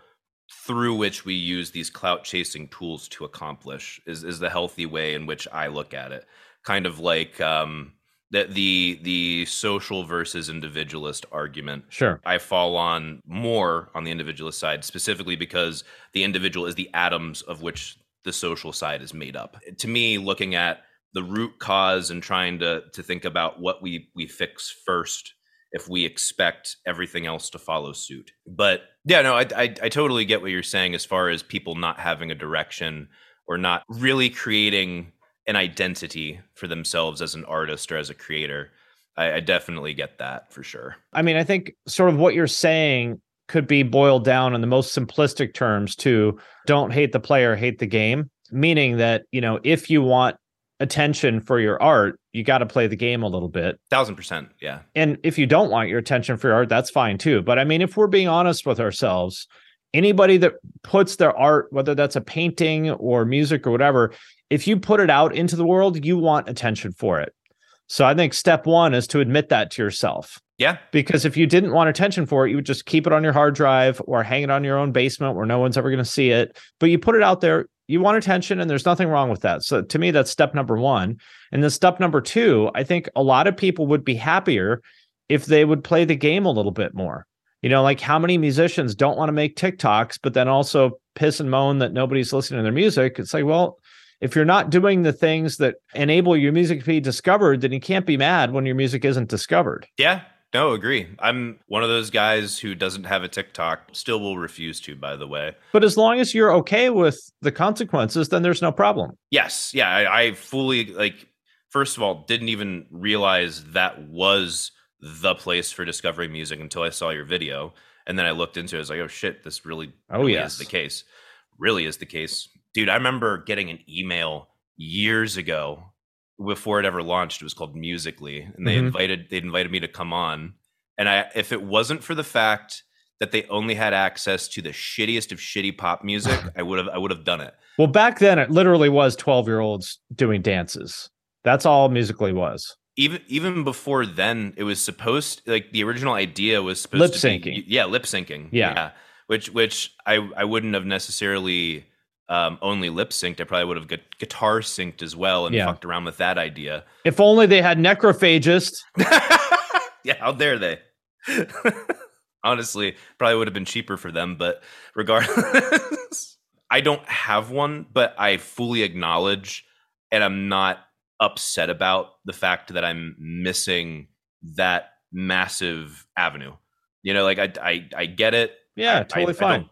through which we use these clout chasing tools to accomplish is is the healthy way in which I look at it. Kind of like um the the the social versus individualist argument. Sure. I fall on more on the individualist side, specifically because the individual is the atoms of which the social side is made up. To me, looking at the root cause and trying to to think about what we we fix first if we expect everything else to follow suit. But yeah, no, I, I I totally get what you're saying as far as people not having a direction or not really creating an identity for themselves as an artist or as a creator. I, I definitely get that for sure. I mean, I think sort of what you're saying could be boiled down in the most simplistic terms to don't hate the player, hate the game, meaning that, you know, if you want attention for your art, you got to play the game a little bit. Thousand percent, yeah. And if you don't want your attention for your art, that's fine too. But I mean, if we're being honest with ourselves, anybody that puts their art, whether that's a painting or music or whatever, if you put it out into the world, you want attention for it. So I think step one is to admit that to yourself. Yeah. Because if you didn't want attention for it, you would just keep it on your hard drive or hang it on your own basement where no one's ever going to see it. But you put it out there, you want attention and there's nothing wrong with that. So to me, that's step number one. And then step number two, I think a lot of people would be happier if they would play the game a little bit more. You know, like how many musicians don't want to make TikToks, but then also piss and moan that nobody's listening to their music? It's like, well, if you're not doing the things that enable your music to be discovered, then you can't be mad when your music isn't discovered. Yeah, no, agree. I'm one of those guys who doesn't have a TikTok, still will refuse to, by the way. But as long as you're okay with the consequences, then there's no problem. Yes. Yeah. I, I fully, like, first of all, didn't even realize that was the place for discovering music until I saw your video. And then I looked into it. I was like, oh shit, this really, oh, really yes. is the case. Really is the case. Dude, I remember getting an email years ago before it ever launched. It was called Musical.ly, and they Mhm. invited they invited me to come on. And I, if it wasn't for the fact that they only had access to the shittiest of shitty pop music, I would have I would have done it. Well, back then it literally was 12 year olds doing dances. That's all Musical.ly was. Even even before then, it was supposed like the original idea was supposed to Lip syncing. yeah, lip syncing. Yeah. Which which I I wouldn't have necessarily um, only lip synced. I probably would have gu- guitar synced as well and Yeah. fucked around with that idea. If only they had necrophagist. yeah, how dare they? Honestly, probably would have been cheaper for them, but regardless, I don't have one, but I fully acknowledge and I'm not upset about the fact that I'm missing that massive avenue. You know, like I I, I get it. Yeah, I- totally I- fine.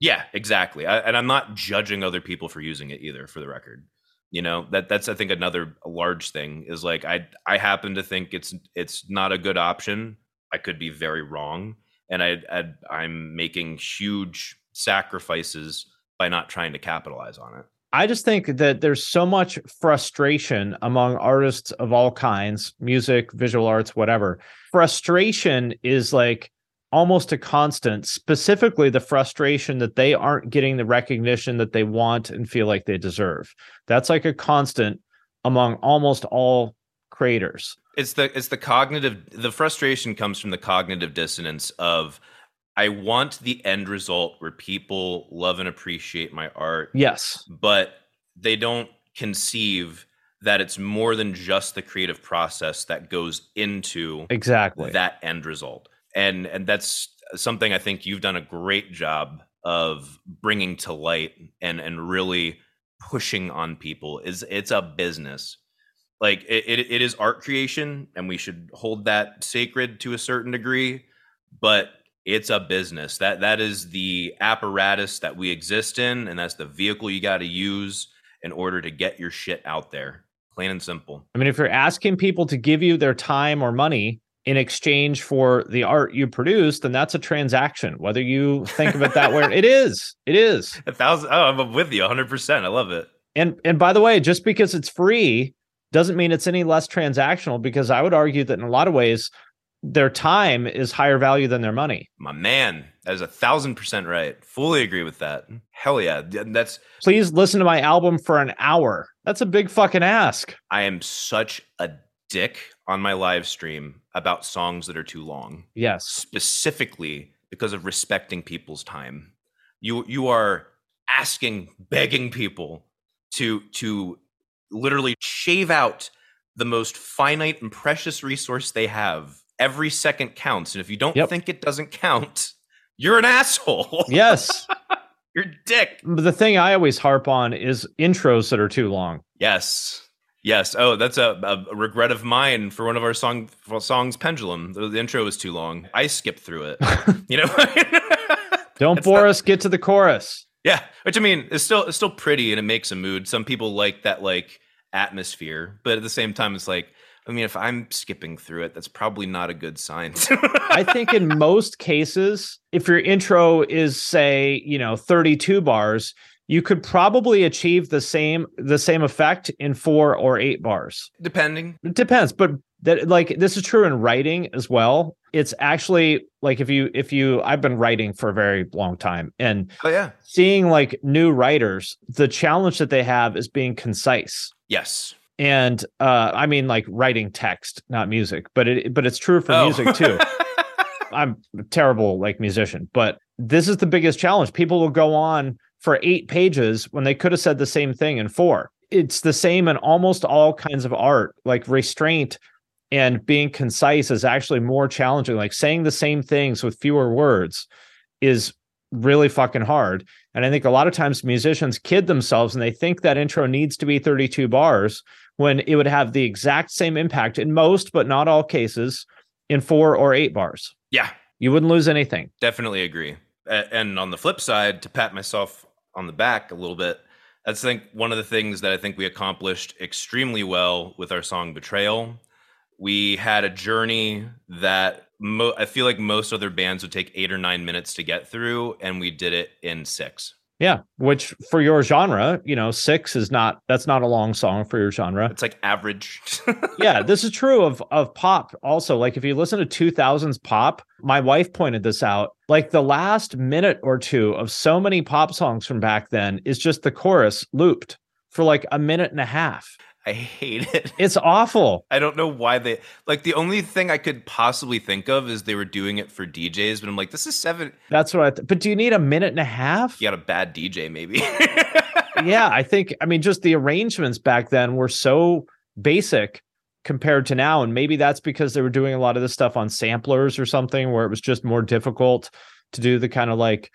yeah, exactly. I, and I'm not judging other people for using it either. For the record, you know that that's I think another large thing is like I I happen to think it's it's not a good option. I could be very wrong, and I, I I'm making huge sacrifices by not trying to capitalize on it. I just think that there's so much frustration among artists of all kinds, music, visual arts, whatever. Frustration is like almost a constant, specifically the frustration that they aren't getting the recognition that they want and feel like they deserve. That's like a constant among almost all creators. It's the it's the cognitive the frustration comes from the cognitive dissonance of I want the end result where people love and appreciate my art. Yes. But they don't conceive that it's more than just the creative process that goes into Exactly. that end result. And and that's something I think you've done a great job of bringing to light and and really pushing on people is it's a business like it, it, it is art creation and we should hold that sacred to a certain degree but it's a business that that is the apparatus that we exist in and that's the vehicle you got to use in order to get your shit out there plain and simple I mean, if you're asking people to give you their time or money in exchange for the art you produce, then that's a transaction. Whether you think of it that way, it is. It is. a thousand oh i'm with you 100% i love it And and by the way, just because it's free doesn't mean it's any less transactional. Because I would argue that in a lot of ways, their time is higher value than their money. my man that is a thousand percent right fully agree with that hell yeah that's Please listen to my album for an hour. That's a big fucking ask. i am such a dick on my live stream about songs that are too long Yes. specifically because of respecting people's time. You you are asking, begging people to to literally shave out the most finite and precious resource they have. Every second counts, and if you don't Yep. think it doesn't count, you're an asshole. Yes. you're a dick. But the thing I always harp on is intros that are too long. Yes. Yes. Oh, that's a, a regret of mine for one of our song for songs, Pendulum. The, the intro was too long. I skipped through it. you know. Don't bore us. Get to the chorus. Yeah, which I mean, it's still it's still pretty and it makes a mood. Some people like that like atmosphere, but at the same time, it's like I mean, if I'm skipping through it, that's probably not a good sign. I think in most cases, if your intro is say, you know, 32 bars, you could probably achieve the same the same effect in 4 or 8 bars. Depending. It depends, but that like this is true in writing as well. It's actually like if you if you I've been writing for a very long time and oh yeah, seeing like new writers, the challenge that they have is being concise. yes, And uh I mean like writing text, not music, but it but it's true for Oh. music too. I'm a terrible like musician, but this is the biggest challenge. People will go on for eight pages when they could have said the same thing in four. It's the same in almost all kinds of art, like restraint and being concise is actually more challenging. Like saying the same things with fewer words is really fucking hard. And I think a lot of times musicians kid themselves and they think that intro needs to be 32 bars when it would have the exact same impact in most, but not all cases, in four or eight bars. Yeah. You wouldn't lose anything. Definitely agree. And on the flip side, to pat myself on the back a little bit, that's I think one of the things that I think we accomplished extremely well with our song Betrayal. We had a journey that mo- I feel like most other bands would take eight or nine minutes to get through, and we did it in six. Yeah, which for your genre, you know, six is not that's not a long song for your genre. It's like average. yeah, this is true of of pop also. Like if you listen to 2000s pop, my wife pointed this out. Like the last minute or two of so many pop songs from back then is just the chorus looped for like a minute and a half. I hate it. It's awful. I don't know why they like the only thing I could possibly think of is they were doing it for DJs, but I'm like, this is seven. That's what I. Th- but do you need a minute and a half? You got a bad DJ, maybe. yeah, I think. I mean, just the arrangements back then were so basic compared to now, and maybe that's because they were doing a lot of this stuff on samplers or something, where it was just more difficult to do the kind of like,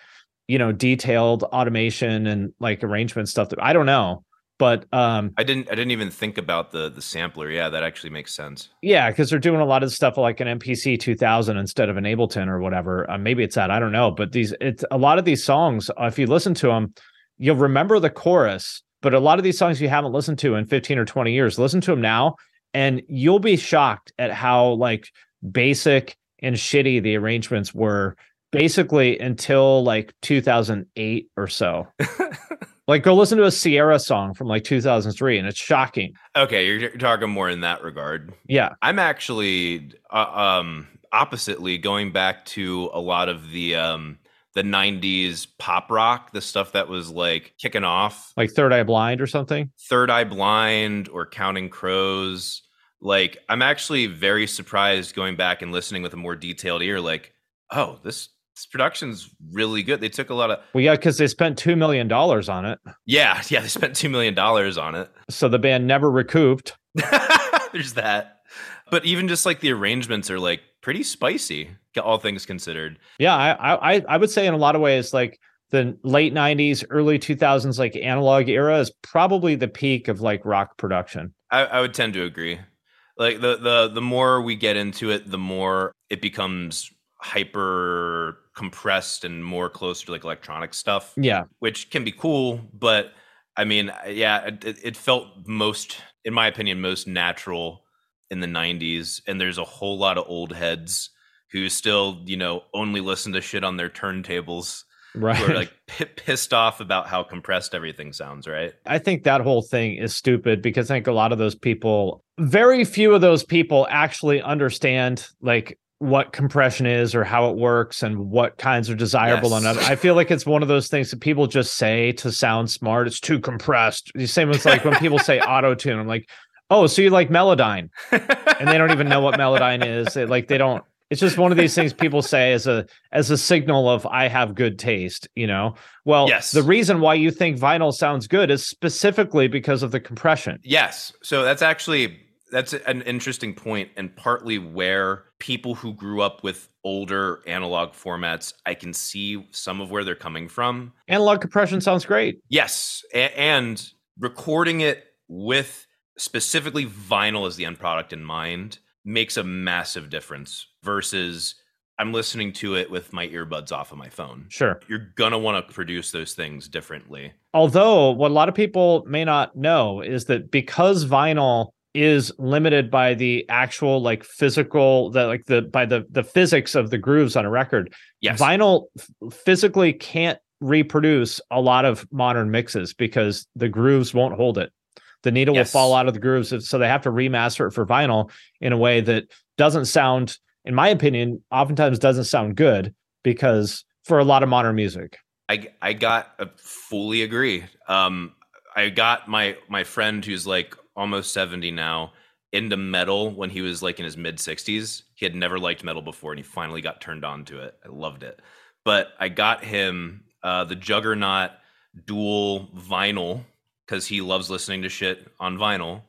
you know, detailed automation and like arrangement stuff. That I don't know but um, I didn't I didn't even think about the the sampler. Yeah, that actually makes sense. Yeah, because they're doing a lot of stuff like an MPC 2000 instead of an Ableton or whatever. Uh, maybe it's that I don't know, but these it's a lot of these songs. Uh, if you listen to them, you'll remember the chorus. But a lot of these songs you haven't listened to in 15 or 20 years, listen to them now, and you'll be shocked at how like basic and shitty the arrangements were basically until like 2008 or so. Like go listen to a Ciara song from like 2003 and it's shocking. Okay, you're, you're talking more in that regard. Yeah. I'm actually uh, um oppositely going back to a lot of the um the 90s pop rock, the stuff that was like kicking off. Like Third Eye Blind or something? Third Eye Blind or Counting Crows. Like I'm actually very surprised going back and listening with a more detailed ear like, "Oh, this this production's really good. They took a lot of well, yeah, because they spent two million dollars on it. Yeah, yeah, they spent two million dollars on it. So the band never recouped. There's that. But even just like the arrangements are like pretty spicy, all things considered. Yeah, I I I would say in a lot of ways, like the late '90s, early 2000s, like analog era is probably the peak of like rock production. I, I would tend to agree. Like the the the more we get into it, the more it becomes hyper compressed and more closer to like electronic stuff. Yeah. Which can be cool, but I mean, uh, yeah, it, it felt most, in my opinion, most natural in the 90s. And there's a whole lot of old heads who still, you know, only listen to shit on their turntables. Right. Who are like p- pissed off about how compressed everything sounds, right? I think that whole thing is stupid because I think a lot of those people, very few of those people actually understand like what compression is or how it works and what kinds are desirable yes. and I feel like it's one of those things that people just say to sound smart. It's too compressed. The same as like when people say auto tune. I'm like, oh, so you like Melodyne, and they don't even know what Melodyne is. They, like they don't. It's just one of these things people say as a as a signal of I have good taste. You know. Well, yes. The reason why you think vinyl sounds good is specifically because of the compression. Yes. So that's actually that's an interesting point and partly where people who grew up with older analog formats i can see some of where they're coming from. Analog compression sounds great. Yes a- and recording it with specifically vinyl as the end product in mind makes a massive difference versus i'm listening to it with my earbuds off of my phone. Sure. You're gonna want to produce those things differently. Although what a lot of people may not know is that because vinyl is limited by the actual like physical the like the by the the physics of the grooves on a record. Yes. Vinyl physically can't reproduce a lot of modern mixes because the grooves won't hold it. The needle yes. will fall out of the grooves, so they have to remaster it for vinyl in a way that doesn't sound, in my opinion, oftentimes doesn't sound good because for a lot of modern music. I I got a fully agree. Um, I got my my friend who's like almost 70 now into metal when he was like in his mid 60s. He had never liked metal before and he finally got turned on to it. I loved it. But I got him uh, the Juggernaut dual vinyl because he loves listening to shit on vinyl.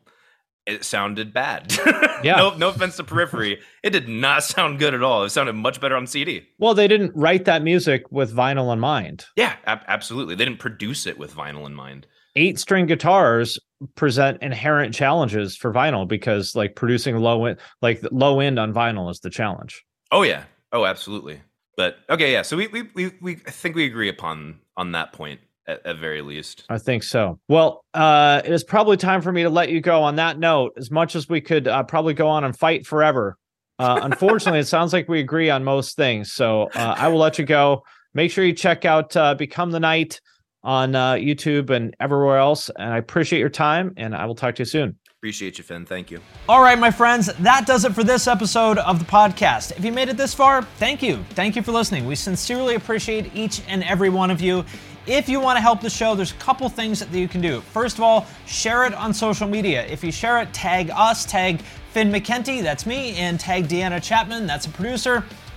It sounded bad. Yeah. no, no offense to Periphery. It did not sound good at all. It sounded much better on CD. Well, they didn't write that music with vinyl in mind. Yeah, ab- absolutely. They didn't produce it with vinyl in mind. Eight string guitars present inherent challenges for vinyl because like producing low end like low end on vinyl is the challenge. Oh yeah. Oh, absolutely. But okay, yeah. So we we we, we I think we agree upon on that point at, at very least. I think so. Well, uh, it is probably time for me to let you go on that note. As much as we could uh, probably go on and fight forever, uh, unfortunately, it sounds like we agree on most things. So uh, I will let you go. Make sure you check out uh, Become the Knight on uh, YouTube and everywhere else. And I appreciate your time, and I will talk to you soon. Appreciate you, Finn. Thank you. All right, my friends, that does it for this episode of the podcast. If you made it this far, thank you. Thank you for listening. We sincerely appreciate each and every one of you. If you want to help the show, there's a couple things that you can do. First of all, share it on social media. If you share it, tag us, tag Finn McKenty, that's me, and tag Deanna Chapman, that's a producer.